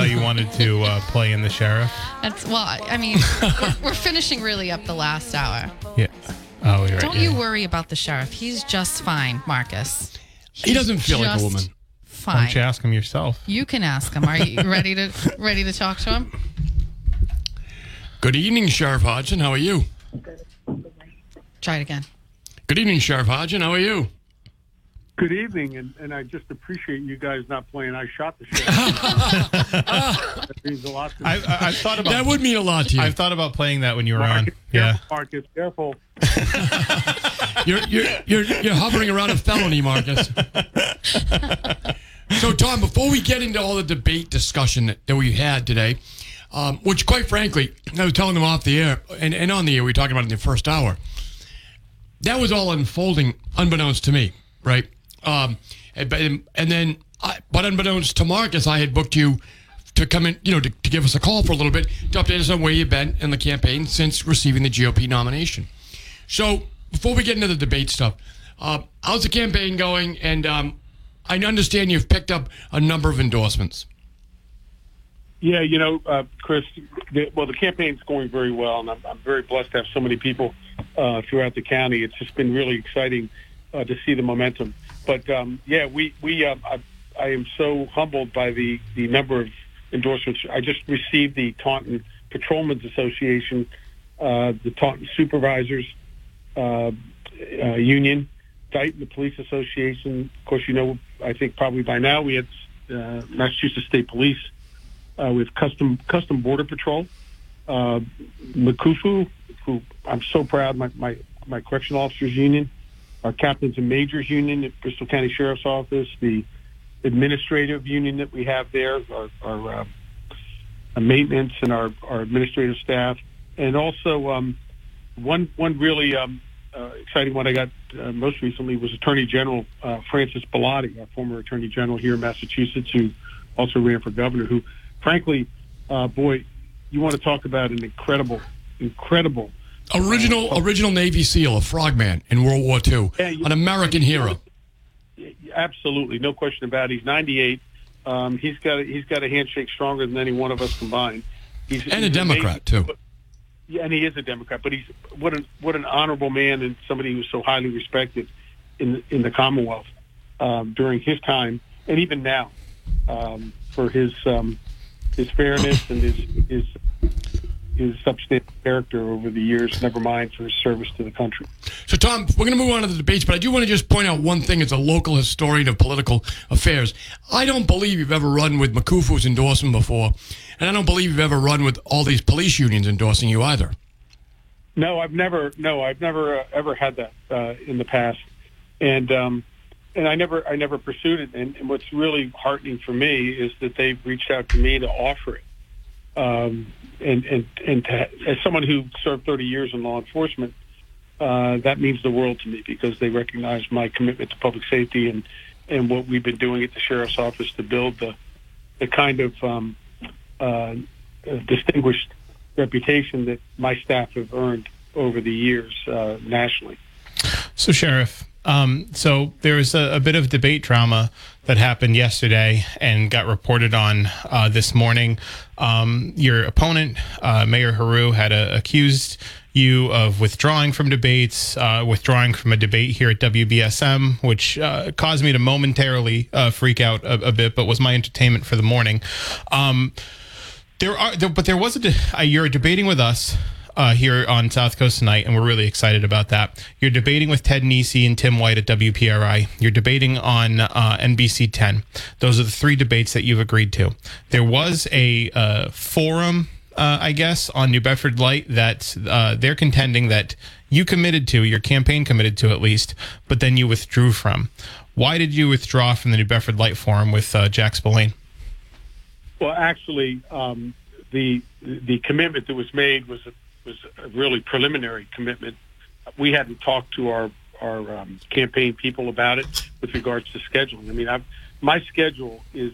How you wanted to uh, play in the sheriff? That's well. I mean, we're, we're finishing really up the last hour. Yeah. Oh, you're right. Don't yeah. you worry about the sheriff. He's just fine, Marcus. He doesn't feel like a Just woman. Why don't you ask him yourself? You can ask him. Are you ready to ready to talk to him? Good evening, Sheriff Hodgson. How are you? Try it again. Good evening, Sheriff Hodgson. How are you? Good evening, and, and I just appreciate you guys not playing I Shot the Sheriff. that means a lot to me. I, I, I've thought about That would mean a lot to you. I've thought about playing that when you were on. Marcus, Yeah. careful, Marcus, careful. You're, you're, you're, you're hovering around a felony, Marcus. So, Tom, before we get into all the debate discussion that, we had today, um, which, quite frankly, I was telling them off the air and, and on the air, we were talking about in the first hour. That was all unfolding unbeknownst to me, right? Um, and, and then, I, but unbeknownst to Marcus, I had booked you to come in, you know, to, to give us a call for a little bit to update us on where you've been in the campaign since receiving the GOP nomination. So before we get into the debate stuff, uh, how's the campaign going? And um, I understand you've picked up a number of endorsements. Yeah, you know, uh, Chris, the, well, the campaign's going very well, and I'm, I'm very blessed to have so many people uh, throughout the county. It's just been really exciting uh, to see the momentum. But um, yeah, we we uh, I, I am so humbled by the the number of endorsements. I just received the Taunton Patrolmen's Association, uh, the Taunton Supervisors uh, uh, Union, Dayton, the Police Association. Of course, you know, I think probably by now we had uh, Massachusetts State Police uh, with Custom Custom Border Patrol, uh, MCOFU, who I'm so proud, my, my, my Correctional Officers Union, our Captains and Majors Union at Bristol County Sheriff's Office, the administrative union that we have there, our, our, uh, maintenance and our, our administrative staff, and also um, one one really um, uh, exciting one I got uh, most recently was Attorney General uh, Francis Bellotti, our former Attorney General here in Massachusetts, who also ran for governor. Who, frankly, uh, boy, you want to talk about an incredible, incredible. Original original Navy SEAL, a frogman in World War II, Yeah, you- an American hero. Absolutely, no question about it. He's 98. Um, he's got a, he's got a handshake stronger than any one of us combined. He's And a Democrat, amazing. too. And he is a Democrat, but he's what an what an honorable man and somebody who's so highly respected in in the Commonwealth um, during his time and even now um, for his um, his fairness and his his his substantive character over the years. Never mind for his service to the country. So, Tom, we're going to move on to the debates, but I do want to just point out one thing as a local historian of political affairs. I don't believe you've ever run with MCOFU's endorsement before, and I don't believe you've ever run with all these police unions endorsing you either. No, I've never. No, I've never uh, ever had that uh, in the past, and um, and I never, I never pursued it. And, and what's really heartening for me is that they've reached out to me to offer it. Um, and and and to, as someone who served 30 years in law enforcement, uh, that means the world to me because they recognize my commitment to public safety and and what we've been doing at the sheriff's office to build the the kind of um, uh, distinguished reputation that my staff have earned over the years uh, nationally. So, Sheriff, um, so there is a, a bit of debate drama that happened yesterday and got reported on uh, this morning. Um, your opponent, uh, Mayor Heroux, had uh, accused you of withdrawing from debates, uh, withdrawing from a debate here at WBSM, which uh, caused me to momentarily uh, freak out a, a bit, but was my entertainment for the morning. Um, there are, there, but there was a. De- you're debating with us. Uh, here on South Coast tonight, and we're really excited about that. You're debating with Ted Nesi and Tim White at WPRI. You're debating on uh, NBC 10. Those are the three debates that you've agreed to. There was a uh, forum, uh, I guess, on New Bedford Light that uh, they're contending that you committed to, your campaign committed to at least, but then you withdrew from. Why did you withdraw from the New Bedford Light Forum with uh, Jack Spillane? Well, actually, um, the the commitment that was made was really preliminary commitment. We hadn't talked to our our um, campaign people about it with regards to scheduling. I mean, I've, my schedule is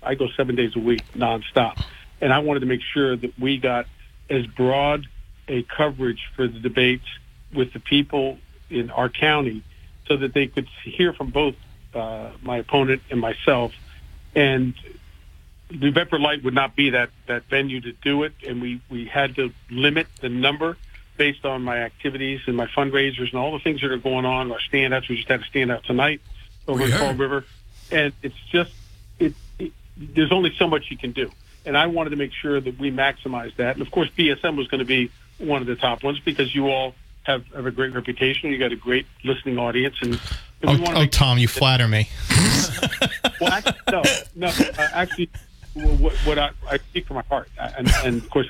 I go seven days a week nonstop, and I wanted to make sure that we got as broad a coverage for the debates with the people in our county, so that they could hear from both uh, my opponent and myself, and New Bedford Light would not be that that venue to do it, and we we had to limit the number based on my activities and my fundraisers and all the things that are going on. Our standouts, we just had a standout tonight over We in Fall. River, and it's just it, it. There's only so much you can do, and I wanted to make sure that we maximize that. And of course, BSM was going to be one of the top ones because you all have, have a great reputation. You got a great listening audience, and, and Oh, oh Tom, you flatter me. well, actually, no, no. Uh, actually, what, what I, I speak from my heart, and, and of course,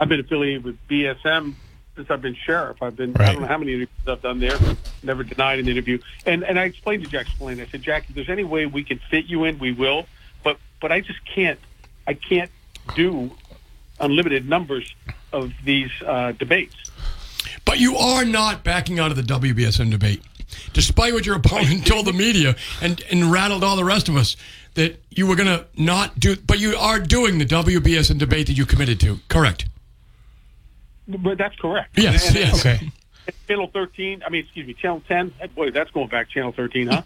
I've been affiliated with BSM since I've been sheriff. I've been I don't know how many interviews I've done there. Never denied an interview. And and I explained to Jack Spillane. I said, Jack, if there's any way we can fit you in, we will. But but I just can't. I can't do unlimited numbers of these uh, debates. But you are not backing out of the WBSM debate, despite what your opponent told the media and, and rattled all the rest of us that you were going to not do. But you are doing the WBSM debate that you committed to. Correct. But that's correct. Yes. And- yes. Okay. Channel 13. I mean, excuse me, Channel 10. Boy, that's going back Channel 13, huh?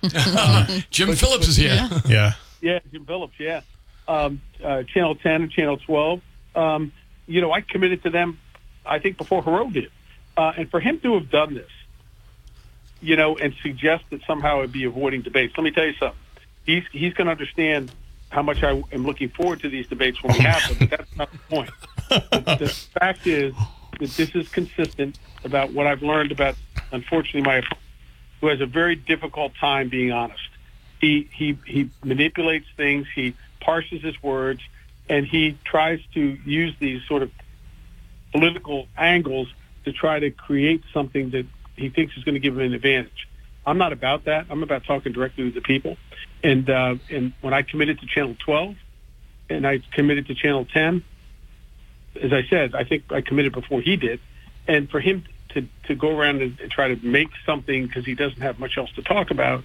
Jim Phillips is here. Yeah. Yeah, Jim Phillips. Yeah, um, uh, Channel 10 and Channel 12. Um, you know, I committed to them. I think before Heroux did, uh, and for him to have done this, you know, and suggest that somehow it'd be avoiding debates. Let me tell you something. He's he's going to understand how much I am looking forward to these debates when we oh, have them. But that's not the point. the, the fact is that this is consistent about what I've learned about, unfortunately, my who has a very difficult time being honest. He he he manipulates things. He parses his words, and he tries to use these sort of political angles to try to create something that he thinks is going to give him an advantage. I'm not about that. I'm about talking directly to the people. And uh, and when I committed to Channel 12, and I committed to Channel 10, as I said, I think I committed before he did. And for him to, to go around and, and try to make something because he doesn't have much else to talk about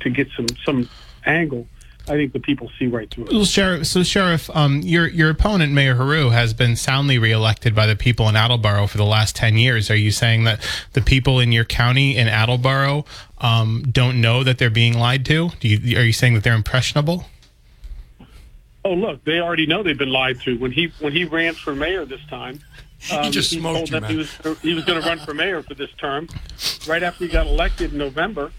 to get some some angle, I think the people see right through it. Well, sheriff. So, sheriff, um, your your opponent, Mayor Heroux, has been soundly reelected by the people in Attleboro for the last ten years. Are you saying that the people in your county in Attleboro um, don't know that they're being lied to? Do you, are you saying that they're impressionable? Oh, look, they already know they've been lied to. When he when he ran for mayor this time, um, just smoked told you, them he was he was going to run for mayor for this term. Right after he got elected in November,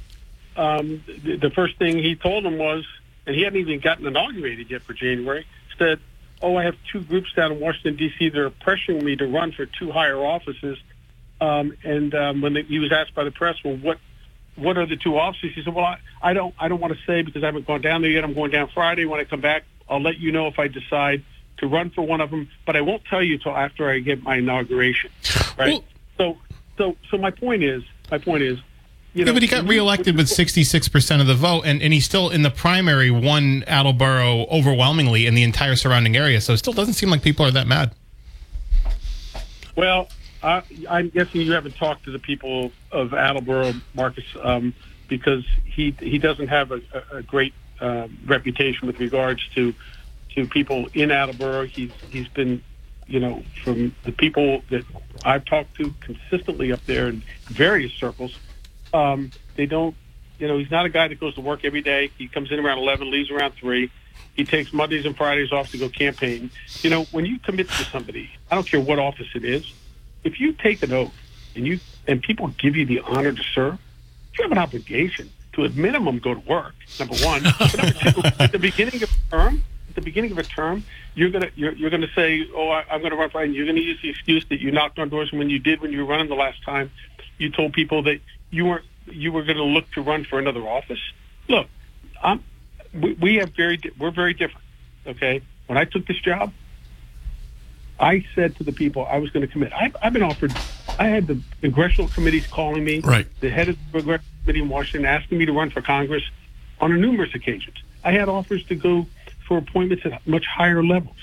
um, the, the first thing he told them was, and he hadn't even gotten inaugurated yet for January, said, "Oh, I have two groups down in Washington D.C. that are pressuring me to run for two higher offices." Um, and um, when the, he was asked by the press, "Well, what what are the two offices?" He said, "Well, I, I don't I don't want to say because I haven't gone down there yet. I'm going down Friday. When I come back, I'll let you know if I decide to run for one of them. But I won't tell you until after I get my inauguration." Right. so so so my point is my point is. You know, Yeah, but he got reelected with 66% of the vote, and, and he still, in the primary, won Attleboro overwhelmingly in the entire surrounding area. So it still doesn't seem like people are that mad. Well, I, I'm guessing you haven't talked to the people of Attleboro, Marcus, um, because he he doesn't have a, a a great uh, reputation with regards to to people in Attleboro. He's he's been, you know, from the people that I've talked to consistently up there in various circles. Um, they don't, you know, he's not a guy that goes to work every day. He comes in around eleven, leaves around three. He takes Mondays and Fridays off to go campaign. You know, when you commit to somebody, I don't care what office it is, if you take an oath and you and people give you the honor to serve, you have an obligation to at minimum go to work. Number one, but number two, at the beginning of the term, the beginning of a term, you're gonna you're, you're gonna say, "Oh, I, I'm gonna run for," and you're gonna use the excuse that you knocked on doors. When you did, when you were running the last time, you told people that you weren't you were going to look to run for another office. Look, I'm we, we have very di- we're very different. Okay, when I took this job, I said to the people I was going to commit. I've, I've been offered. I had the congressional committees calling me. Right. The head of the congressional committee in Washington asking me to run for Congress on numerous occasions. I had offers to go for appointments at much higher levels,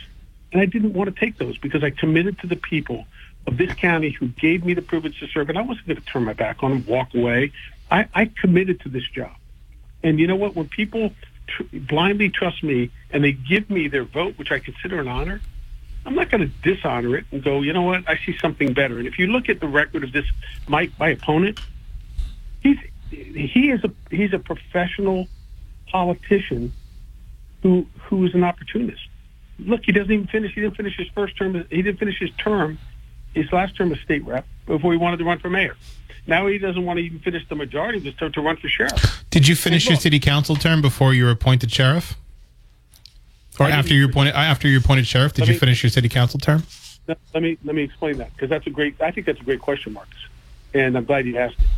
and I didn't want to take those because I committed to the people of this county who gave me the privilege to serve, and I wasn't going to turn my back on them, walk away. I, I committed to this job. And you know what? When people tr- blindly trust me and they give me their vote, which I consider an honor, I'm not going to dishonor it and go, you know what? I see something better. And if you look at the record of this, my my opponent, he's he is a he's a professional politician who who is an opportunist. Look, he doesn't even finish. He didn't finish his first term. He didn't finish his term, his last term as state rep before he wanted to run for mayor. Now he doesn't want to even finish the majority of his term to run for sheriff. Did you finish your city council term before you were appointed sheriff? Or after you appointed after you appointed sheriff, did Let you finish your city council term? Let me let me explain that because that's a great. I think that's a great question, Marcus, and I'm glad you asked it.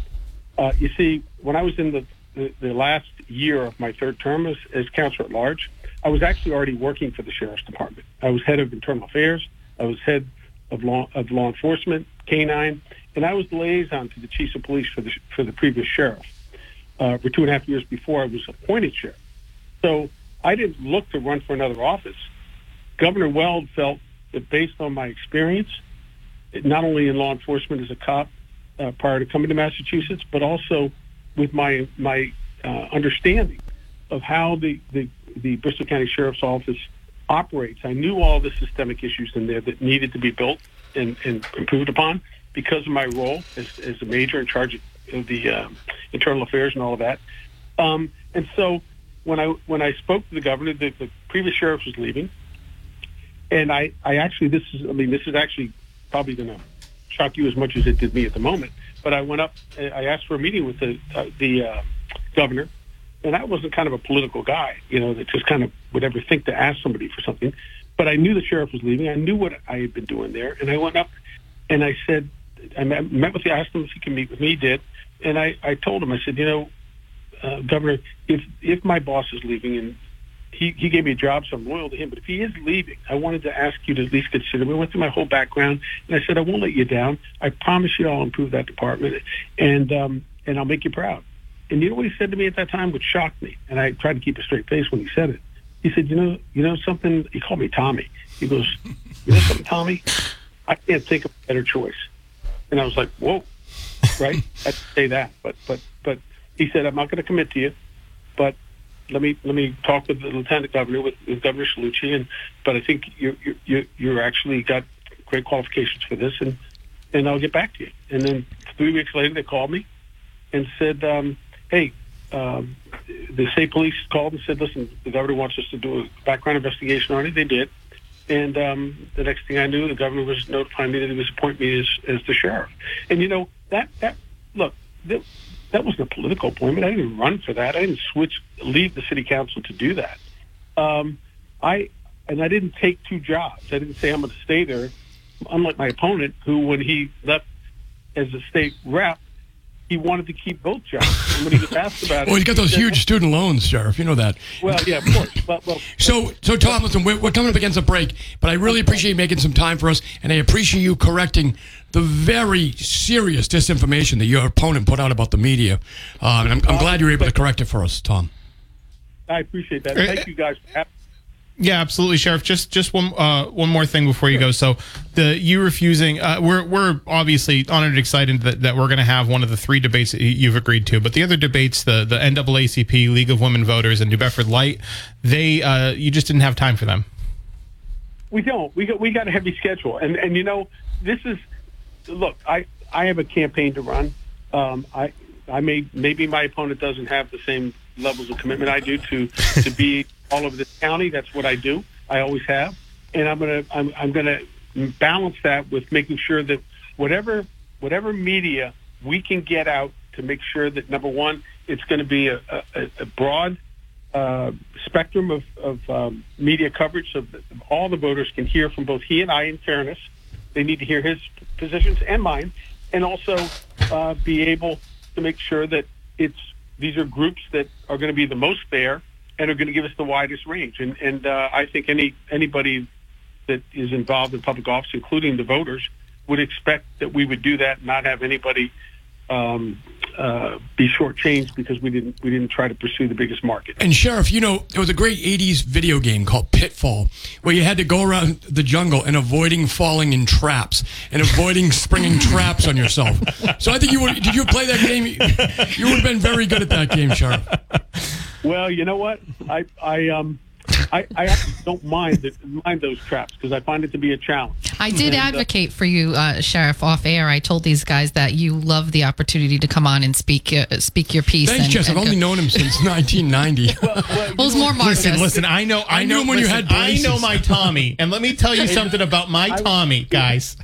Uh, you see, when I was in the, the the last year of my third term as, as counselor at large, I was actually already working for the sheriff's department. I was head of internal affairs. I was head of law of law enforcement, canine, and I was the liaison to the chiefs of police for the for the previous sheriff. Uh, for two and a half years before I was appointed sheriff, so I didn't look to run for another office. Governor Weld felt that based on my experience, not only in law enforcement as a cop uh, prior to coming to Massachusetts, but also with my my uh, understanding of how the, the the Bristol County Sheriff's Office operates. I knew all the systemic issues in there that needed to be built and, and improved upon because of my role as, as a major in charge of the um, internal affairs and all of that. Um, and so when I when I spoke to the governor, the, the previous sheriff was leaving and I, I actually this is I mean this is actually probably going to shock you as much as it did me at the moment. But I went up, I asked for a meeting with the uh, the uh, governor, and I wasn't kind of a political guy, you know, that just kind of would ever think to ask somebody for something. But I knew the sheriff was leaving. I knew what I had been doing there, and I went up and I said, I met, with the, I asked him if he could meet with me. He did, and I, I told him, I said, you know, uh, Governor, if if my boss is leaving and he, he gave me a job, so I'm loyal to him. But if he is leaving, I wanted to ask you to at least consider. We went through my whole background, and I said I won't let you down. I promise you I'll improve that department, and um, and I'll make you proud. And you know what he said to me at that time, which shocked me, and I tried to keep a straight face when he said it. He said, "You know, you know something." He called me Tommy. He goes, "You know something, Tommy? I can't think of a better choice." And I was like, "Whoa!" Right? I'd say that, but but but he said, "I'm not going to commit to you, but let me let me talk with the lieutenant governor with, with Governor Cellucci, and but I think you you you you're actually got great qualifications for this, and and I'll get back to you. And then three weeks later, they called me and said, um, "Hey, um, the state police called and said, listen, the governor wants us to do a background investigation on it. They did." And um, the next thing I knew, the governor was notifying me that he was appointing me as, as the sheriff. And you know that that look that, that wasn't a political appointment. I didn't run for that. I didn't switch leave the city council to do that. Um, I and I didn't take two jobs. I didn't say I'm going to stay there. Unlike my opponent, who when he left as a state rep, he wanted to keep both jobs. And when he was asked about it, Well, he's got he those said, huge student loans, Sheriff. You know that. Well, yeah, of course. Well, well, So, so Tom, listen, we're, we're coming up against a break, but I really appreciate you making some time for us, and I appreciate you correcting the very serious disinformation that your opponent put out about the media. Uh, and I'm, I'm glad you were able to correct it for us, Tom. I appreciate that. Thank you guys for having Yeah, absolutely, Sheriff. Just just one uh, one more thing before you go. So the you refusing, uh, we're we're obviously honored and excited that, that we're going to have one of the three debates that you've agreed to. But the other debates, the the NAACP, League of Women Voters, and New Bedford Light, they uh, you just didn't have time for them. We don't. We got we got a heavy schedule, and and you know this is look. I I have a campaign to run. Um, I I may maybe my opponent doesn't have the same levels of commitment I do to to be all over this county. That's what I do. I always have, and I'm gonna I'm I'm gonna balance that with making sure that whatever whatever media we can get out to make sure that number one, it's going to be a, a, a broad uh, spectrum of, of um, media coverage so that all the voters can hear from both he and I. In fairness, they need to hear his positions and mine, and also uh, be able to make sure that it's these are groups that are going to be the most fair and are going to give us the widest range. And and uh, I think any anybody that is involved in public office, including the voters, would expect that we would do that, and not have anybody um, uh, be shortchanged because we didn't we didn't try to pursue the biggest market. And Sheriff, you know, there was a great 80s video game called Pitfall where you had to go around the jungle and avoiding falling in traps and avoiding springing traps on yourself. So I think you would, did you play that game? You would have been very good at that game, Sheriff. Well, you know what? I I um I, I actually don't mind the, mind those traps because I find it to be a challenge. I did And, uh, advocate for you, uh, Sheriff, off air. I told these guys that you love the opportunity to come on and speak uh, speak your piece. Thanks, and, Jess. I've and only known him since 1990. well, Well, it was more Marcus. Listen, listen. I know. I, I knew know him when you listen, had I know my Tommy, and let me tell you something about my Tommy, guys.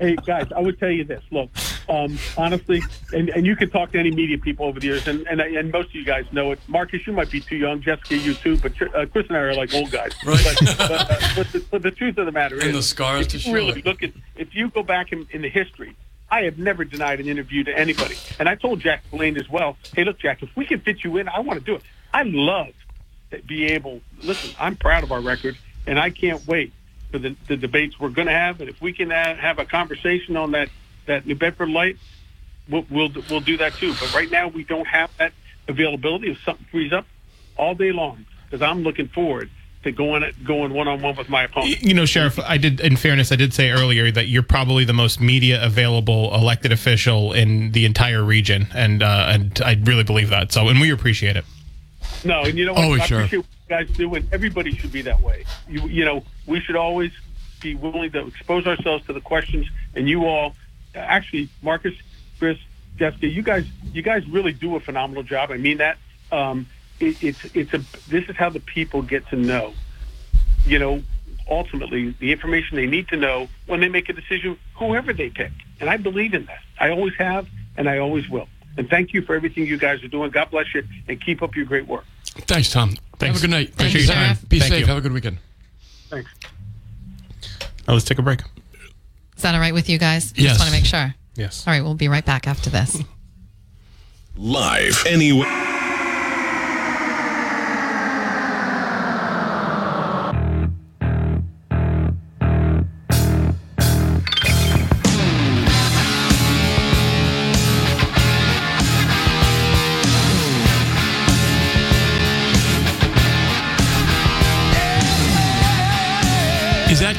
Hey guys, I would tell you this. Look, um, honestly, and, and you can talk to any media people over the years, and, and and most of you guys know it. Marcus, you might be too young. Jessica, you too. But uh, Chris and I are like old guys. Right. But, but, uh, but, the, but the truth of the matter is, And the scars if to show really it. look at if you go back in, in the history. I have never denied an interview to anybody, and I told Jack Spillane as well. Hey, look, Jack, if we can fit you in, I want to do it. I love to be able. Listen, I'm proud of our record, and I can't wait for the, the debates we're going to have. And if we can have, a conversation on that that New Bedford light, we'll, we'll we'll do that too. But right now, we don't have that availability. If something frees up, all day long, because I'm looking forward to going going one on one with my opponent. You know, Sheriff, I did. In fairness, I did say earlier that you're probably the most media available elected official in the entire region, and uh, and I really believe that. So, and we appreciate it. No, and you know what? Oh, I sure. appreciate what you guys do, and everybody should be that way. You, you know, we should always be willing to expose ourselves to the questions, and you all, actually, Marcus, Chris, Jessica, you guys, you guys really do a phenomenal job. I mean that. Um, it, it's it's a this is how the people get to know. You know, ultimately, the information they need to know when they make a decision, whoever they pick. And I believe in that. I always have, and I always will. And thank you for everything you guys are doing. God bless you, and keep up your great work. Thanks, Tom. Thanks. Have a good night. Thanks, Appreciate your time. Be Thank safe. you. Have a good weekend. Thanks. Now let's take a break. Is that all right with you guys? Yes. Just want to make sure. Yes. All right, we'll be right back after this. Live anywhere.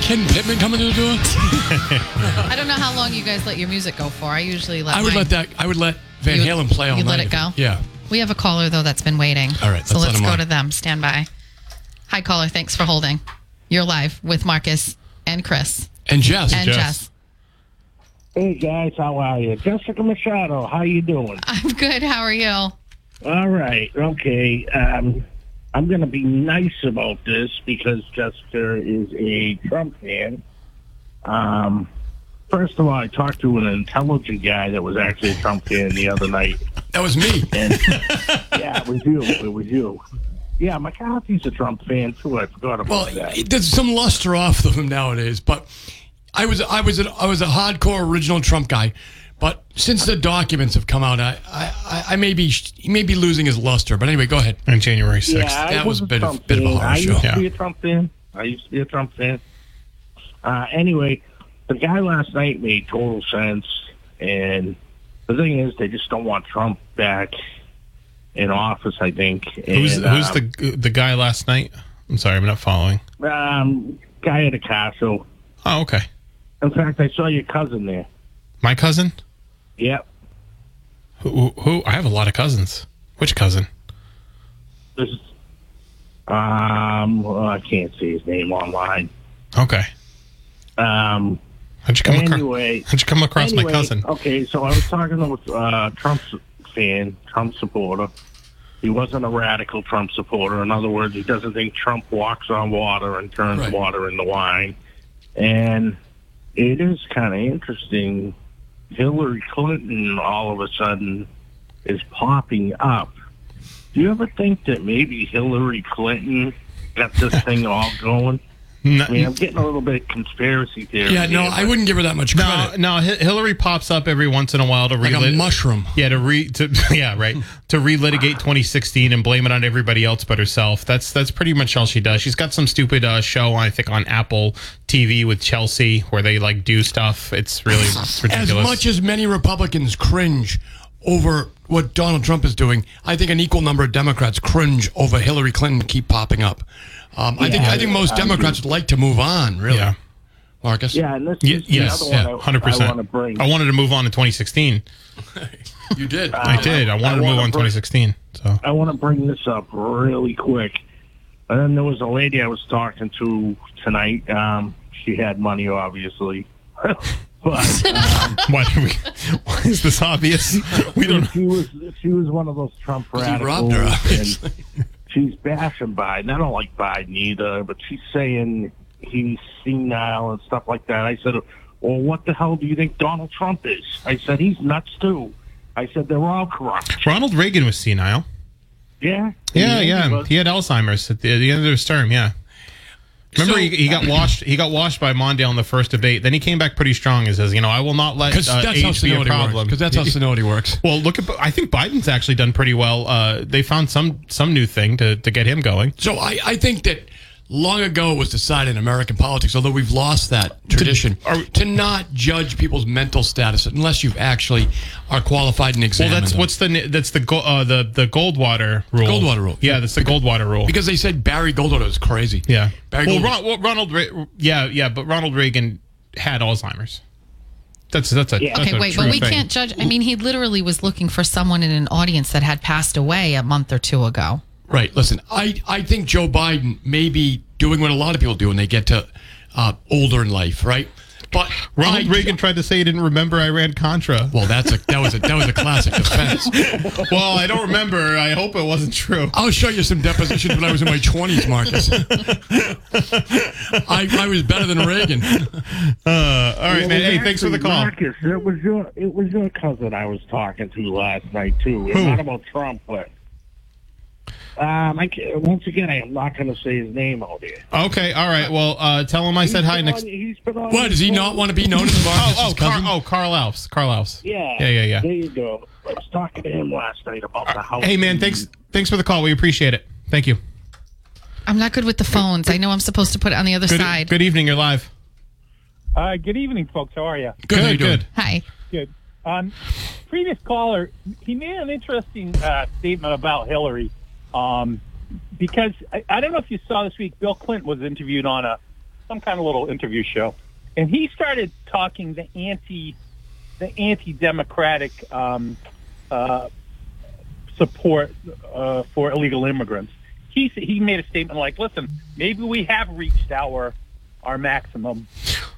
Ken Pittman coming to the door? I don't know how long you guys let your music go for. I usually let. I would mine- let that. I would let Van You- Halen play all you night. let it go? Yeah. We have a caller though that's been waiting. All right, so let's let let's him go on. to them. Stand by. Hi, caller. Thanks for holding. You're live with Marcus and Chris And Jess. and Jess. Jess. Hey guys, how are you? Jessica Machado, how are you doing? I'm good. How are you? All right, okay. Um, I'm going to be nice about this because Jessica is a Trump fan. Um, first of all, I talked to an intelligent guy that was actually a Trump fan the other night, That was me. and yeah, it was you. It was you. Yeah, McCarthy's a Trump fan too. I forgot about Well, that. there's some luster off of him nowadays, but I was I was a, I was a hardcore original Trump guy. But since the documents have come out, I I, I may be he may be losing his luster. But anyway, go ahead. On January 6th. Yeah, I That was a bit of- Trump bit of a fan. horror I show. used Yeah. to be a Trump fan. I used to be a Trump fan. Uh, anyway, the guy last night made total sense, and the thing is, they just don't want Trump back in office. I think. Who's who's um, the the guy last night? I'm sorry, I'm not following. um, guy at a castle? Oh, okay. In fact, I saw your cousin there. My cousin? Yep. Who, who? I have a lot of cousins. Which cousin? This. is- Um, well, I can't see his name online. Okay. Um, How'd you come across? anyway, How'd you come across anyway, my cousin? Okay, so I was talking to uh, Trump's fan, Trump supporter. He wasn't a radical Trump supporter. In other words, he doesn't think Trump walks on water and turns Right. water into wine. And it is kind of interesting. Hillary Clinton all of a sudden is popping up Do you ever think that maybe Hillary Clinton got this thing all going? No, I mean, I'm getting a little bit conspiracy theory. Yeah, no, here, I wouldn't give her that much no, credit. no. Hi- Hillary pops up every once in a while to Like a relit- mushroom. Yeah, to re to yeah right to relitigate 2016 and blame it on everybody else but herself. That's that's pretty much all she does. She's got some stupid uh, show I think on Apple TV with Chelsea where they like do stuff. It's really it's As ridiculous. much as many Republicans cringe over what Donald Trump is doing, I think an equal number of Democrats cringe over Hillary Clinton keep popping up. Um, I think I think most Democrats would like to move on. Really, yeah. Marcus. Yeah, and this Y- is the yes, other yeah, one I- hundred I want to bring. I wanted to move on in 2016. you did. I did. I wanted I to move wanna on bring- 2016. So I want to bring this up really quick. And then there was a lady I was talking to tonight. Um, she had money, obviously. but why we? Why is this obvious? We don't. she was she was one of those Trump he radicals, robbed her, obviously. and she's bashing Biden. I don't like Biden either, but she's saying he's senile and stuff like that. I said, "Well, what the hell do you think Donald Trump is?" I said, "He's nuts too." I said, "They're all corrupt." Ronald Reagan was senile. Yeah, Yeah, he yeah. He had Alzheimer's at the, at the end of his term. Yeah. Remember, So- he, he got washed. He got washed by Mondale in the first debate. Then he came back pretty strong and says, "You know, I will not let uh, that's how age be a problem." Because that's how seniority works. well, look at. I think Biden's actually done pretty well. Uh, they found some some new thing to to get him going. So I, I think that long ago it was decided in American politics, although we've lost that tradition, are- to not judge people's mental status unless you've actually are qualified and examined. Well, that's them. what's the that's the uh, the the Goldwater rule. Goldwater rule. Yeah, that's the Goldwater rule. because they said Barry Goldwater was crazy. yeah. Barry well, Goldwater. Ron, well, Ronald. Re- yeah, yeah, but Ronald Reagan had Alzheimer's. That's that's a Yeah. that's Okay, a wait, true but we thing. can't judge. I mean, he literally was looking for someone in an audience that had passed away a month or two ago. Right. Listen, I, I think Joe Biden may be doing what a lot of people do when they get to uh, older in life, right? But Ronald I- Reagan tried to say he didn't remember Iran Contra. Well, that's a that was a that was a classic defense. Well, I don't remember. I hope it wasn't true. I'll show you some depositions when I was in my twenties, Marcus. I, I was better than Reagan. Uh, all right, Well, man. Hey, thanks for the call. Marcus, it was your it was your cousin I was talking to last night too. Who? Not about Trump, but um, I can't, once again I am not going to say his name out here. Okay, all right. Well, uh, tell him I said hi He's next. on- he's on What does he not want to be known as Marcus? Oh, oh, Car- oh, Carl Alfs. Carl Alfs. Yeah, Yeah, yeah, yeah. There you go. I was talking to him last night about the house. Hey, man. Thanks. Thanks for the call. We appreciate it. Thank you. I'm not good with the phones. I know I'm supposed to put it on the other Good, side. good evening. You're live. Uh, good evening, folks. How are you? Good, how you Good. doing? Good. Hi. Good. Um, previous caller, he made an interesting uh, statement about Hillary, um, because I, I don't know if you saw this week. Bill Clinton was interviewed on a some kind of little interview show, and he started talking the anti the anti-democratic um, uh, support uh, for illegal immigrants. He he made a statement like, "Listen, maybe we have reached our our maximum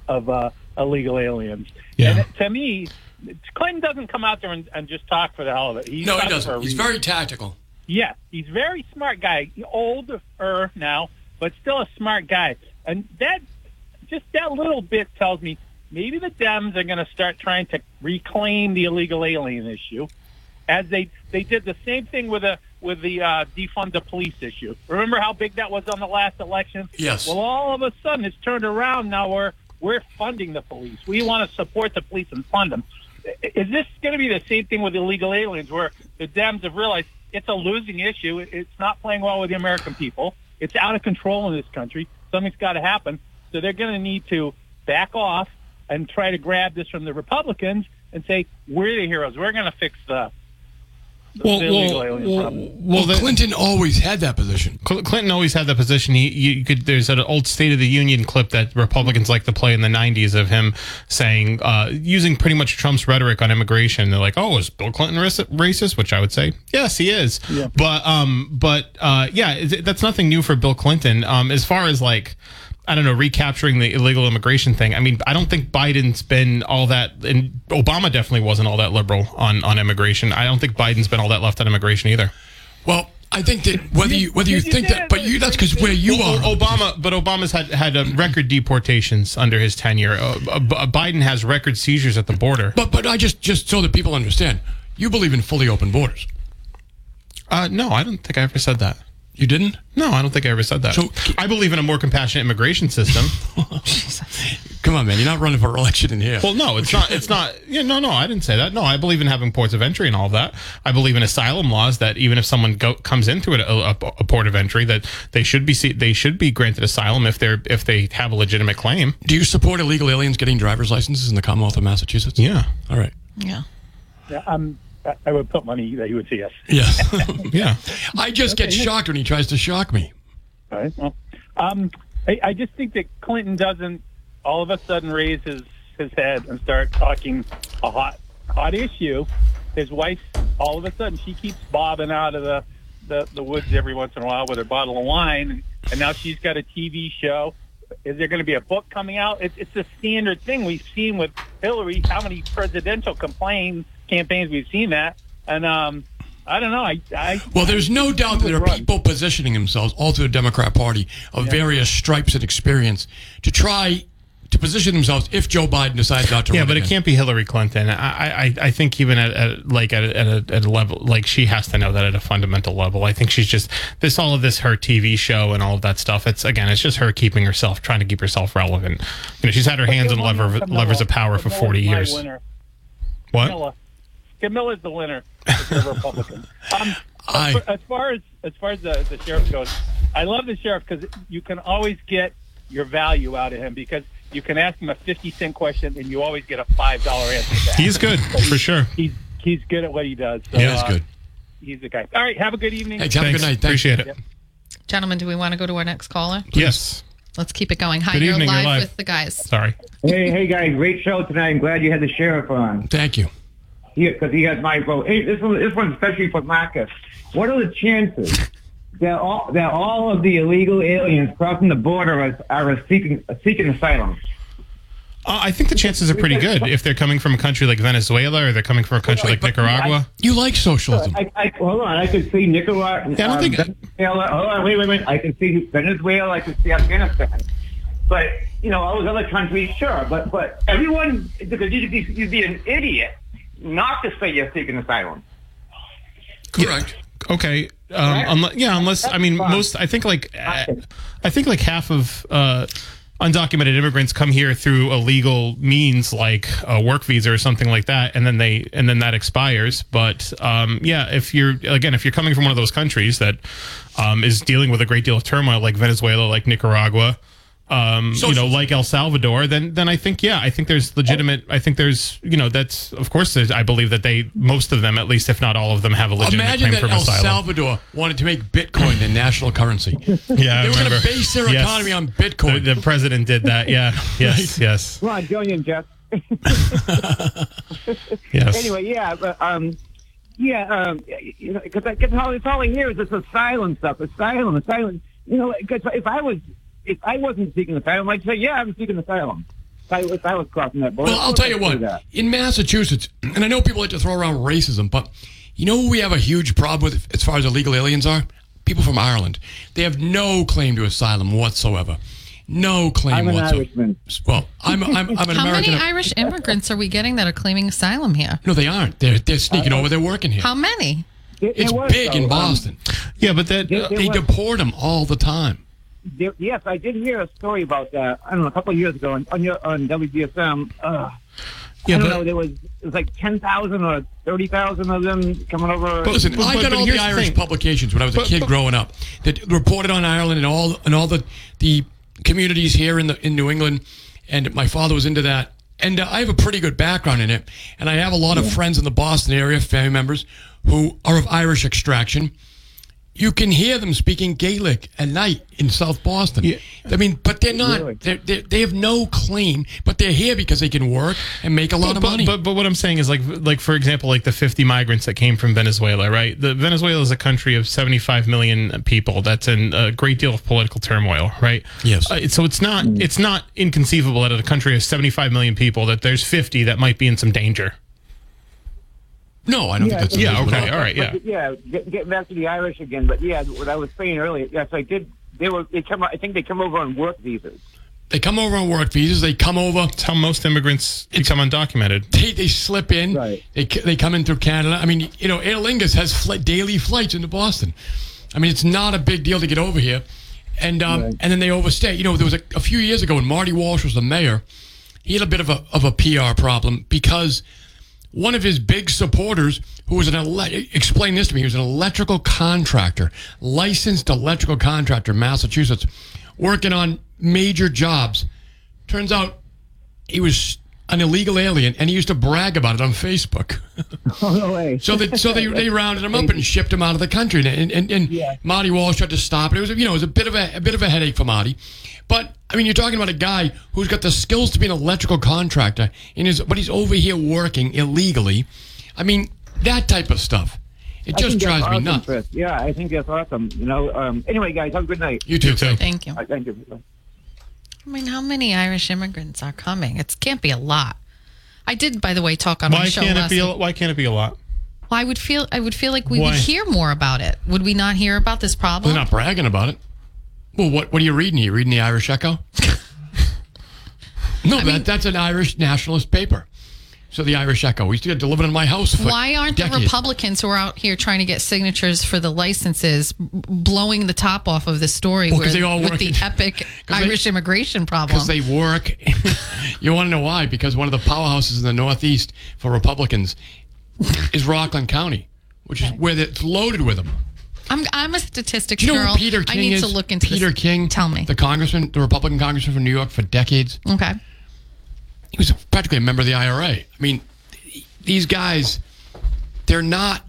of uh, illegal aliens." Yeah. And to me, Clinton doesn't come out there and, and just talk for the hell of it. He's No, he talking for a doesn't. He's very tactical. Yeah, he's a very smart guy. Older now, but still a smart guy. And that just that little bit tells me maybe the Dems are going to start trying to reclaim the illegal alien issue, as they they did the same thing with the with the uh, defund the police issue. Remember how big that was on the last election? Yes. Well, all of a sudden it's turned around. Now we're we're funding the police. We want to support the police and fund them. Is this going to be the same thing with illegal aliens, where the Dems have realized it's a losing issue? It's not playing well with the American people. It's out of control in this country. Something's got to happen. So they're going to need to back off and try to grab this from the Republicans and say, "We're the heroes. We're going to fix the, Well, well, well, well, Well, the- Clinton always had that position. Clinton always had that position. He, you could, there's an old State of the Union clip that Republicans like to play in the '90s of him saying, uh, using pretty much Trump's rhetoric on immigration. They're like, "Oh, is Bill Clinton racist?" Which I would say, yes, he is. But, um, but uh, yeah, that's nothing new for Bill Clinton. Um, as far as like. I don't know, recapturing the illegal immigration thing. I mean, I don't think Biden's been all that, and Obama definitely wasn't all that liberal on, on immigration. I don't think Biden's been all that left on immigration either. Well, I think that whether you whether you you think say that, but you that's because where you Well, are. Obama, but Obama's had had uh, record deportations under his tenure. Uh, uh, Biden has record seizures at the border. But but I just just so that people understand, you believe in fully open borders. Uh, no, I don't think I ever said that. You didn't? No, I don't think I ever said that. So- I believe in a more compassionate immigration system. Come on, man. You're not running for election in here. well, no, it's not. It's not. Yeah, no, no, I didn't say that. No, I believe in having ports of entry and all of that. I believe in asylum laws that even if someone go, comes into a, a, a port of entry, that they should be they should be granted asylum if they're if they have a legitimate claim. Do you support illegal aliens getting driver's licenses in the Commonwealth of Massachusetts? Yeah, All right. Yeah. Yeah, um, I- I would put money that he would say yes. Yeah. yeah. I just get shocked when he tries to shock me. All right. Well, um, I, I just think that Clinton doesn't all of a sudden raise his, his head and start talking a hot hot issue. His wife, all of a sudden, she keeps bobbing out of the, the, the woods every once in a while with her bottle of wine, and now she's got a TV show. Is there going to be a book coming out? It's, it's a standard thing we've seen with Hillary. How many presidential complain campaigns we've seen that, and um, I don't know. I, I Well, there's no doubt that there are Run. people positioning themselves all through the Democrat Party of various stripes and experience to try to position themselves if Joe Biden decides not to run. Yeah, run but it can't be Hillary Clinton. I, I, I think even at, at like at, a- at, a, at a level, like she has to know that at a fundamental level. I think she's just this all of this her TV show and all of that stuff. It's again, it's just her keeping herself trying to keep herself relevant. You know, she's had her hands on lever levers of power for forty years. winner. What? Kamala. Kamala's the winner if you're a Republican. Um, I- as, far, as far as as far as the, the sheriff goes, I love the sheriff because you can always get your value out of him because you can ask him a fifty cent question and you always get a five dollar answer back. He's good for sure. he's he's good at what he does. So, Yeah, that's uh, good. He's the guy. All right, have a good evening. Hey, have a good night. Thanks. Appreciate it. Gentlemen, do we want to go to our next caller? Yes. Let's keep it going. Hi, Good you're evening, you're live, live. with the guys. Sorry. Hey, hey guys, great show tonight. I'm glad you had the sheriff on. Thank you. Because he has my vote. Hey, this one, this one's especially for Marcus. What are the chances that all that all of the illegal aliens crossing the border are, are seeking seeking asylum? Uh, I think the chances are pretty good if they're coming from a country like Venezuela or they're coming from a country like Nicaragua. You like socialism. I, I, hold on, I could see Nicaragua. Yeah, I don't uh, think- Venezuela. Hold on, wait, wait, wait. I can see Venezuela. I can see Afghanistan. But you know, all those other countries, sure. But but everyone, because you'd be, you'd be an idiot not to say you're seeking asylum. Correct. Okay. Um, unless, yeah, unless I mean most. I think like I think like half of uh, undocumented immigrants come here through illegal means, like a work visa or something like that, and then they and then that expires. But um, yeah, if you're again, if you're coming from one of those countries that um, is dealing with a great deal of turmoil, like Venezuela, like Nicaragua. Um, you know, like El Salvador, then then I think yeah, I think there's legitimate. I think there's you know that's of course I believe that they most of them at least if not all of them have a legitimate Imagine claim that for El asylum. Salvador wanted to make Bitcoin the national currency. Yeah, I They were going to base their Yes. economy on Bitcoin. the president did that. Yeah. Yes. Yes. Come on, join in, Jeff. Yes. anyway, yeah, but, um, yeah, um, you know, because because all it's all I hear is this asylum stuff, asylum, asylum. You know, because if I was if I wasn't seeking asylum, I'd say, yeah, I'm seeking asylum. If I, if I was crossing that border, Well, I'll tell you what. that. In Massachusetts, and I know people like to throw around racism, but you know who we have a huge problem with as far as illegal aliens are? People from Ireland. They have no claim to asylum whatsoever. No claim I'm an whatsoever. Irishman. Well, I'm, I'm, I'm an How American. many Irish immigrants are we getting that are claiming asylum here? no, they aren't. They're, they're sneaking over. They're working here. How many? There- It's there was, big though, in um, Boston. Yeah, but that. there- there They was- deport them all the time. There- yes, I did hear a story about that. I don't know, a couple of years ago on on, your, on WBSM. Uh, Yeah, I don't but- know. There was it was like ten thousand or thirty thousand of them coming over. But listen, But- I but- got but all here's the the Irish thing. publications when I was a But- kid but- growing up that reported on Ireland and all and all the the communities here in the in New England, and my father was into that. And uh, I have a pretty good background in it, and I have a lot of friends in the Boston area, family members who are of Irish extraction. You can hear them speaking Gaelic at night in South Boston. Yeah. I mean, but they're not. Really? They're, they're, they have no claim, but they're here because they can work and make a lot of but, money. But, but what I'm saying is like like for example like the 50 migrants that came from Venezuela, right? The Venezuela is a country of 75 million people. That's in a great deal of political turmoil, right? Yes. Uh, so it's not it's not inconceivable that in a country of 75 million people that there's 50 that might be in some danger. No, I don't think that's Yeah, okay, all. all right, yeah. But, yeah, get, getting back to the Irish again. But yeah, what I was saying earlier, yes, I did. They were. They come. I think they come over on work visas. They come over on work visas. They come over. That's how most immigrants become undocumented. They, they slip in. Right. They, they come in through Canada. I mean, you know, Aer Lingus has fl- daily flights into Boston. I mean, it's not a big deal to get over here. And um, Right. and then they overstay. You know, there was a, a few years ago when Marty Walsh was the mayor, he had a bit of a, of a PR problem because one of his big supporters, who was an ele- explain this to me, he was an electrical contractor, licensed electrical contractor, Massachusetts, working on major jobs. Turns out he was an illegal alien, and he used to brag about it on Facebook. Oh, no way. So they so they, they rounded him up and shipped him out of the country, and and, and Yeah. Marty Walsh had to stop it. It was you know it was a bit of a, a bit of a headache for Marty, but I mean you're talking about a guy who's got the skills to be an electrical contractor, and is but he's over here working illegally. I mean that type of stuff. It I just think that's drives me nuts. Chris. Yeah, I think that's awesome. You know. Um, anyway, guys, have a good night. You too. Too. Thank you. Uh, thank you. I mean, how many Irish immigrants are coming? It can't be a lot. I did, by the way, talk on my Why show can't it be? A, week. why can't it be a lot? Well, I would feel I would feel like we Why? would hear more about it. Would we not hear about this problem? They're not bragging about it. Well, what what are you reading? Are you reading the Irish Echo? no, that, that's an Irish nationalist paper. So the Irish Echo. We used to live delivered in my house. For Why aren't the. Republicans who are out here trying to get signatures for the licenses blowing the top off of this story Well, where, they all with the in- epic 'cause they- Irish immigration problem? Because they work. you want to know why? Because one of the powerhouses in the Northeast for Republicans is Rockland County, which is where it's loaded with them. I'm, I'm a statistics you know girl. Peter King I need is? to look into Peter this. King. Tell me. The congressman, the Republican congressman from New York for decades. okay. He was practically a member of the IRA. I mean, these guys, they're not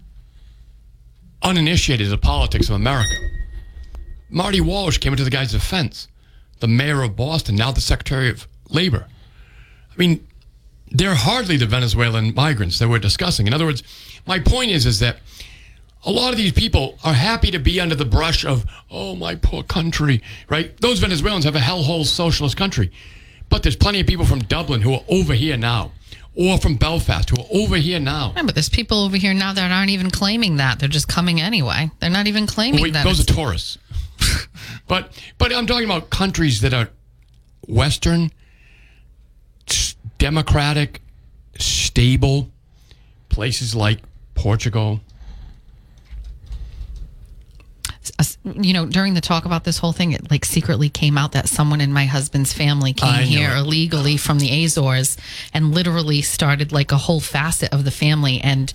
uninitiated in the politics of America. Marty Walsh came into the guy's defense, the mayor of Boston, now the Secretary of Labor. I mean, they're hardly the Venezuelan migrants that we're discussing. In other words, my point is, is that a lot of these people are happy to be under the brush of, oh, my poor country, right? Those Venezuelans have a hellhole socialist country. But there's plenty of people from Dublin who are over here now, or from Belfast who are over here now. Yeah, but there's people over here now that aren't even claiming that. They're just coming anyway. They're not even claiming Wait, that. those are tourists. but but I'm talking about countries that are Western, democratic, stable, places like Portugal. You know, during the talk about this whole thing, it like secretly came out that someone in my husband's family came here it. illegally from the Azores and literally started like a whole facet of the family. And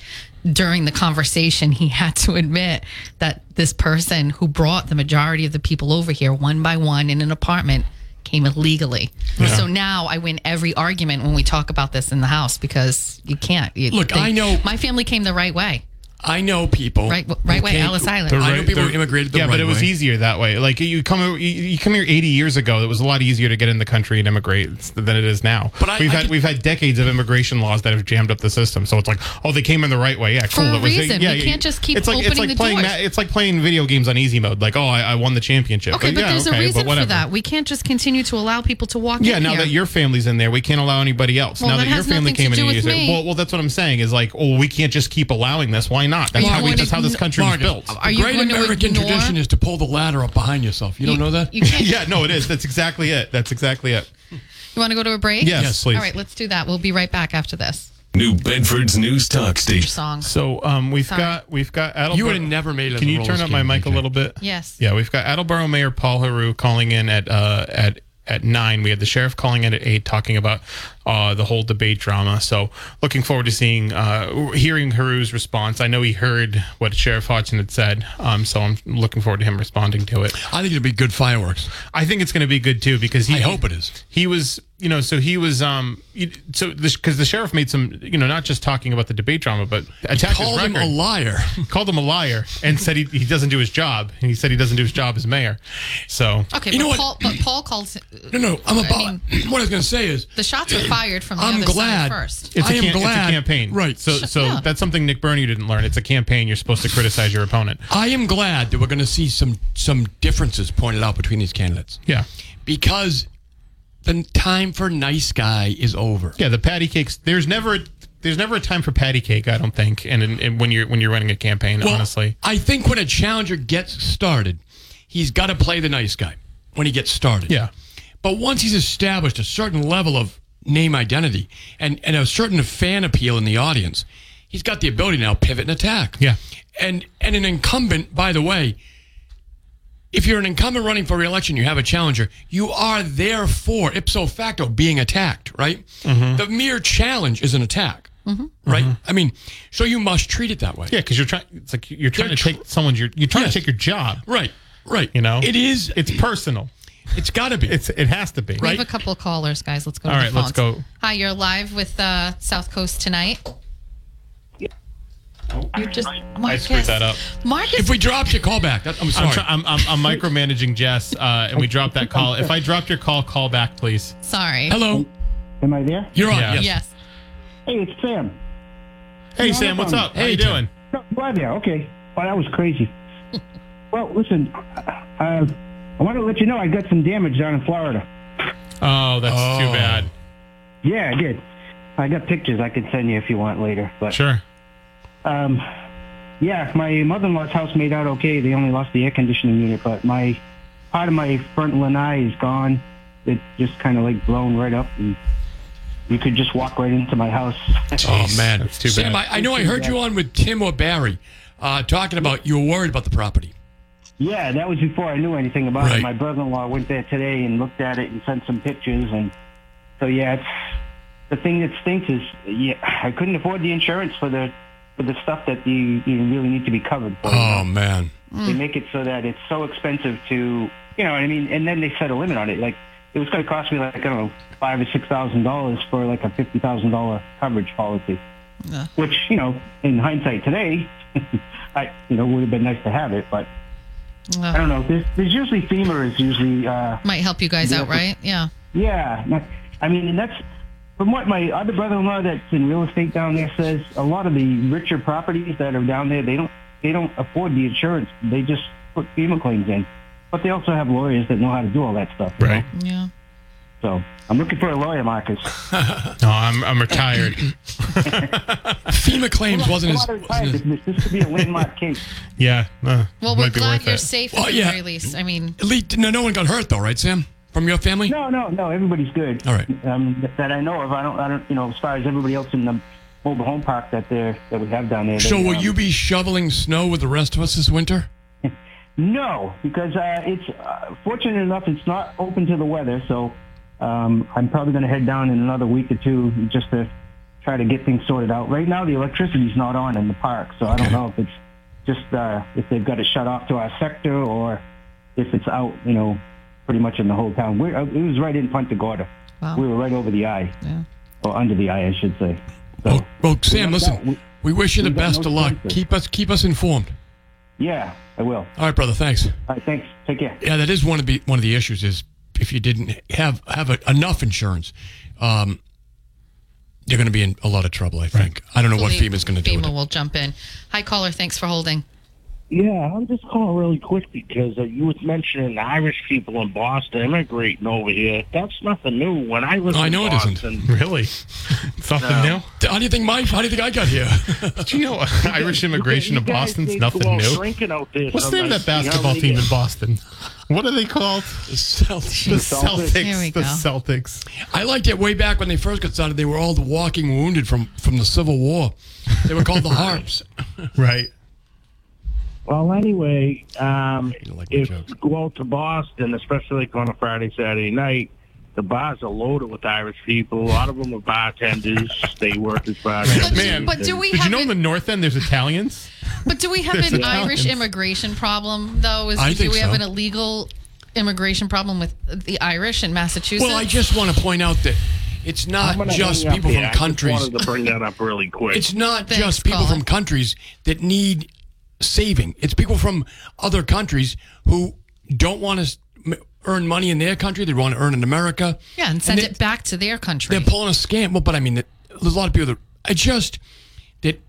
during the conversation, he had to admit that this person who brought the majority of the people over here one by one in an apartment came illegally. So now I win every argument when we talk about this in the house because you can't. You Look, I know- my family came the right way. I know people. Right- right way, Ellis Island. I know right- people the- who immigrated the yeah, right but it was way. easier that way. Like you come, you, you come here 80 years ago. It was a lot easier to get in the country and immigrate than it is now. But I- we've I had could- we've had decades of immigration laws that have jammed up the system. So it's like, oh, they came in the right way. Yeah, cool. a it was, reason. Yeah, We yeah, can't just keep it's like, it's like the playing doors. ma- it's like playing video games on easy mode. Like, oh, I, I won the championship. Okay, but yeah, there's okay, a reason for that. We can't just continue to allow people to walk Yeah, in now here. that your family's in there, we can't allow anybody else. Well, now that that, your family came in do and with used it. me. Well, well, that's what I'm saying. Is like, oh, we can't just keep allowing this. Why not? That's how we. going That's how this igno- country was built. Are the great American tradition is to pull the ladder up behind yourself. You, don't know that? Yeah, no, it is. That's exactly it. That's exactly it. You want to go to a break? Yes, Yes. please. All right, let's do that. We'll be right back after this New Bedford's News Talk Station. song. So um, we've Sorry. got we've got Attleboro. You would have never made it. Can you turn up my mic a little bit? Yes. Yeah, we've got Attleboro Mayor Paul Heroux calling in at uh, at at nine. We had the sheriff calling in at eight, talking about uh, the whole debate drama. So looking forward to seeing uh, hearing Heroux's response. I know he heard what Sheriff Hodgson had said, um, so I'm looking forward to him responding to it. I think it'll be good fireworks. I think it's going to be good too because he. I hope it is. He was, you know, so he was, um, so this because the sheriff made some, you know, not just talking about the debate drama, but attacked Called his him record a liar. called him a liar and said he, he doesn't do his job. And he said he doesn't do his job as mayor. So Okay, You know but, what? Paul, but Paul calls. No, no. I'm I about. mean- what I was going to say is, The shots were fired from the I'm other glad- side first. it's, a I am cam- it's glad- a campaign. Right. So so Yeah. that's something Nick Bernie didn't learn. It's a campaign. You're supposed to criticize your opponent. I am glad that we're going to see some some differences pointed out between these candidates Yeah. because the time for nice guy is over. Yeah. The patty cakes. There's never a, there's never a time for patty cake. I don't think. And, and, and when you're when you're running a campaign, Well, honestly. I think when a challenger gets started, he's got to play the nice guy when he gets started. Yeah. But once he's established a certain level of name identity and, and a certain fan appeal in the audience, he's got the ability to now pivot and attack. Yeah. And and an incumbent, by the way, if you're an incumbent running for reelection, you have a challenger, you are therefore ipso facto being attacked, right? Mm-hmm. The mere challenge is an attack, right? I mean, so you must treat it that way. Yeah, because you're trying. It's like you're trying They're to tr- take someone's. You're, you're trying Yes. to take your job. Right, right. You know, it is. It's personal. It's got to be. It's it has to be. We have a couple of callers, guys. Let's go. All to right, the let's go. Hi, you're live with uh, South Coast tonight. You just Marcus. I screwed that up. Marcus, If we dropped your call back, that, I'm sorry. I'm, try, I'm, I'm, I'm micromanaging Jess, uh, and we dropped that call. If I dropped your call, call back, please. sorry. Hello, Am I there? you're on. Yeah. Yes. Yes. Hey, it's Sam. Hey, No, Sam, what's problem. up? How you Tim. doing? No, you are there. Okay. Well, that was crazy. well, listen, uh, I want to let you know I got some damage down in Florida. Oh, that's Oh. too bad. Yeah, I did. I got pictures I can send you if you want later. But Sure. um, yeah, my mother-in-law's house made out okay. They only lost the air conditioning unit, but my part of my front lanai is gone. It just kind of like blown right up, and you could just walk right into my house. Oh man, That's too Sam, bad. I, I know I heard you on with Tim or Barry, uh, talking about you were worried about the property. Yeah, that was before I knew anything about Right. it. My brother-in-law went there today and looked at it and sent some pictures, and so yeah, it's the thing that stinks is yeah, I couldn't afford the insurance for the for the stuff that you you really need to be covered for. Oh man, They make it so that it's so expensive to you know what I mean, and then they set a limit on it. Like it was going to cost me like I don't know five or six thousand dollars for like a fifty thousand dollar coverage policy, Yeah. which you know in hindsight today, I you know would have been nice to have it, but. I don't know. There's, there's usually FEMA is usually, uh, might help you guys out, right? Yeah. yeah. I mean, and that's from what my other brother-in-law that's in real estate down there says. A lot of the richer properties that are down there, they don't they don't afford the insurance. They just put FEMA claims in, but they also have lawyers that know how to do all that stuff. you Right. know? Yeah. So I'm looking for a lawyer, Marcus. No, I'm, I'm retired. FEMA claims wasn't I'm as. wasn't as This, this could be a landmark case. yeah. Uh, Well, we're glad you're it. safe Oh, at the yeah. very least. I mean, at least no, no one got hurt though, right, Sam? From your family? No, no, no. Everybody's good. All right. Um, that- that I know of. I don't. I don't. You know, as far as everybody else in the mobile home park that they that we have down there. So they, will um, you be shoveling snow with the rest of us this winter? No, because uh, it's uh, fortunate enough it's not open to the weather, so um, I'm probably going to head down in another week or two just to try to get things sorted out. Right now, the electricity's not on in the park, so I don't know if it's just uh, if they've got it shut off to our sector or if it's out, you know, pretty much in the whole town. We're, uh, it was right in Punta Gorda. Wow. We were right over the eye, Yeah. or under the eye, I should say. So, Well, well Sam, got listen. We- we wish you the best no of luck. choices. Keep us keep us informed. yeah, I will. All right, brother. Thanks. All right, thanks. Take care. Yeah, that is one of the one of the issues is if you didn't have have a, enough insurance, um, you're going to be in a lot of trouble. I think. I don't know what hopefully is going to do. FEMA With it. will jump in. Hi, caller. Thanks for holding. Yeah, I'm just calling really quick because uh, you was mentioning the Irish people in Boston immigrating over here. That's nothing new. When I was I in know it isn't. Really? Something No. How do you think my How do you think I got here? Do you know Irish immigration to guys Boston's nothing new? Drinking out there What's the name of that sometimes. You know, basketball team in Boston? What are they called? The Celtics. The Celtics. Celtics. We the go. Celtics. I liked it way back when they first got started. They were all the walking wounded from from the Civil War. They were called the Harps. Right. Well, anyway, um, You like my if jokes. you go out to Boston, especially like on a Friday, Saturday night, the bars are loaded with Irish people. A lot of them are bartenders. they work as bartenders. Man, but do we Did you know an, in the North End there's Italians? But do we have an Italians. Irish immigration problem though? Is I do think we have an illegal immigration problem with the Irish in Massachusetts? Well, I just want to point out that it's not just people here. from I countries. wanted to bring that up really quick. It's not Thanks, just people caller. from countries that need saving. It's people from other countries who don't want to earn money in their country. They want to earn in America. yeah, and send they- it back to their country. They're pulling a scam. Well, but I mean, there's a lot of people that I just that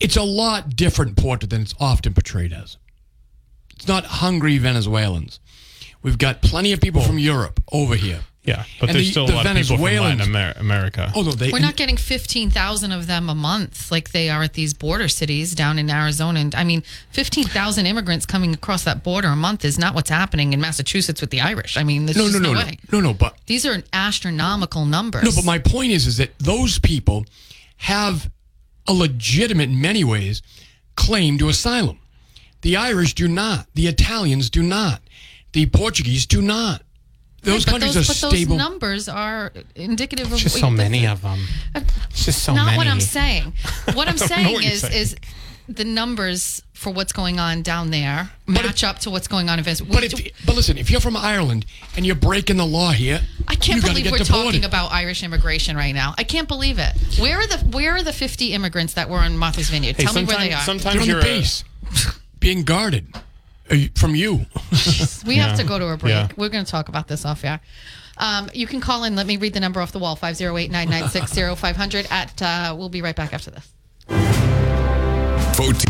it's a lot different portrait than it's often portrayed as. It's not hungry Venezuelans. We've got plenty of people from Europe over here. Yeah, but And there's the- still a the lot of people from Latin Amer- America. Oh no, they. We're not getting 15,000 of them a month like they are at these border cities down in Arizona. And I mean, 15,000 immigrants coming across that border a month is not what's happening in Massachusetts with the Irish. I mean, there's no, no, just no, no, no, way. no, no. But These are astronomical numbers. no, but my point is, is that those people have a legitimate, in many ways, claim to asylum. The Irish do not. The Italians do not. The Portuguese do not. Those Right, but countries those, are but stable. those numbers are indicative of Just so many of them. It's just so not many. what I'm saying. What I'm saying what you're is saying. is the numbers for what's going on down there match up to what's going on in Venezuela. But if, but listen, if you're from Ireland and you're breaking the law here, I can't you believe get we're deported. talking about Irish immigration right now. I can't believe it. Where are the Where are the 50 immigrants that were in Martha's Vineyard? Hey, Tell me where they are. sometimes They're on you're the a- base, being guarded uh, uh, from you. we yeah. have to go to a break. Yeah. We're going to talk about this off air. Um, you can call in. Let me read the number off the wall 508 996 0500. At uh, We'll be right back after this. 14.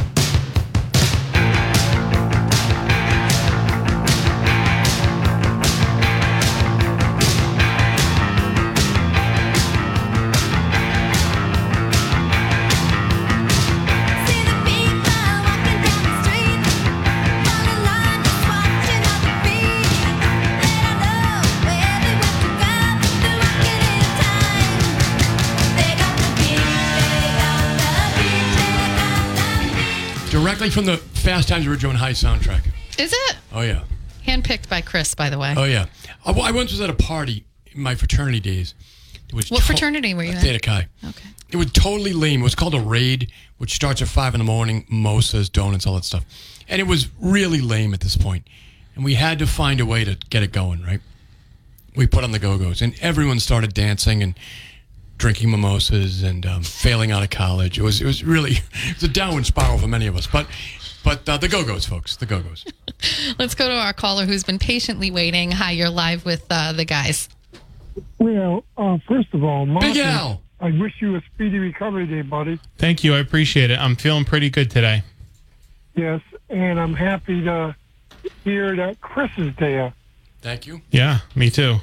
from the Fast Times at Ridgemont High soundtrack. Is it? Oh yeah. Handpicked by Chris, by the way. Oh yeah. I, I once was at a party in my fraternity days. What to- fraternity were you at? Theta Chi. Okay. It was totally lame. It was called a raid, which starts at five in the morning, Mosas, donuts, all that stuff, and it was really lame at this point. And we had to find a way to get it going, right? We put on the go go's, and everyone started dancing and drinking mimosas and um, failing out of college. It was it was really it was a downward spiral for many of us. But but uh, the Go Go's, folks, the Go Go's. Let's go to our caller who's been patiently waiting. Hi, you're live with uh, the guys. Well, uh, first of all, Martin, Big Al. I wish you a speedy recovery day, buddy. Thank you. I appreciate it. I'm feeling pretty good today. Yes, and I'm happy to hear that Chris is there. Thank you. Yeah, me too.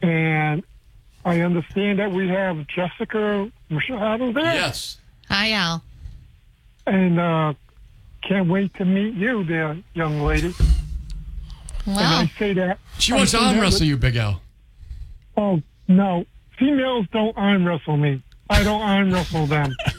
And I understand that we have Jessica Machado there. Yes. Hi, Al. And uh, can't wait to meet you there, young lady. And Wow. I say that. She I wants to say arm wrestle with- you, Big Al. Oh, no. Females don't arm wrestle me. I don't arm wrestle them.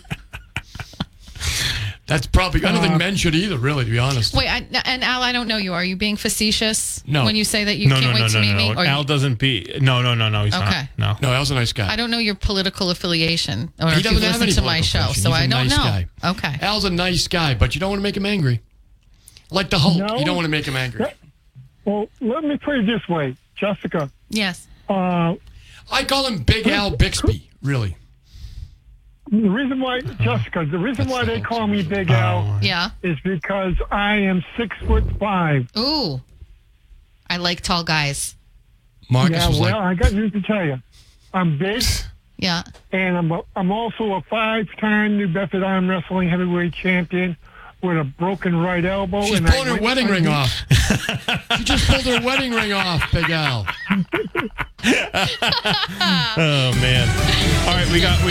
That's probably. I don't think Uh, men should either, really, to be honest. Wait, I, and Al, I don't know you. Are you being facetious No. when you say that you no, can't no, wait no, to no, meet no, me? no. Or Al you- doesn't be. No, no, no, no. He's Okay. not. No. No, Al's a nice guy. I don't know your political affiliation, or He if you doesn't have listen any to my political show, affiliation. so He's a I don't nice know. guy. Okay. Al's a nice guy, but you don't want to make him angry. Like the Hulk, No. you don't want to make him angry. Well, let me put it this way, Jessica. Yes. Uh, I call him Big Al Bixby, really. The reason why, Jessica, the reason why they call me Big oh, Al Yeah. is because I am six foot five. Ooh. I like tall guys. Marcus yeah, was well, like, I got news to tell you. I'm big, Yeah. and I'm a, I'm also a five-time New Bedford Arm Wrestling Heavyweight Champion with a broken right elbow. she's and pulling I her went- wedding ring off. she just pulled her wedding ring off, Big Al. Oh man. All right, we got we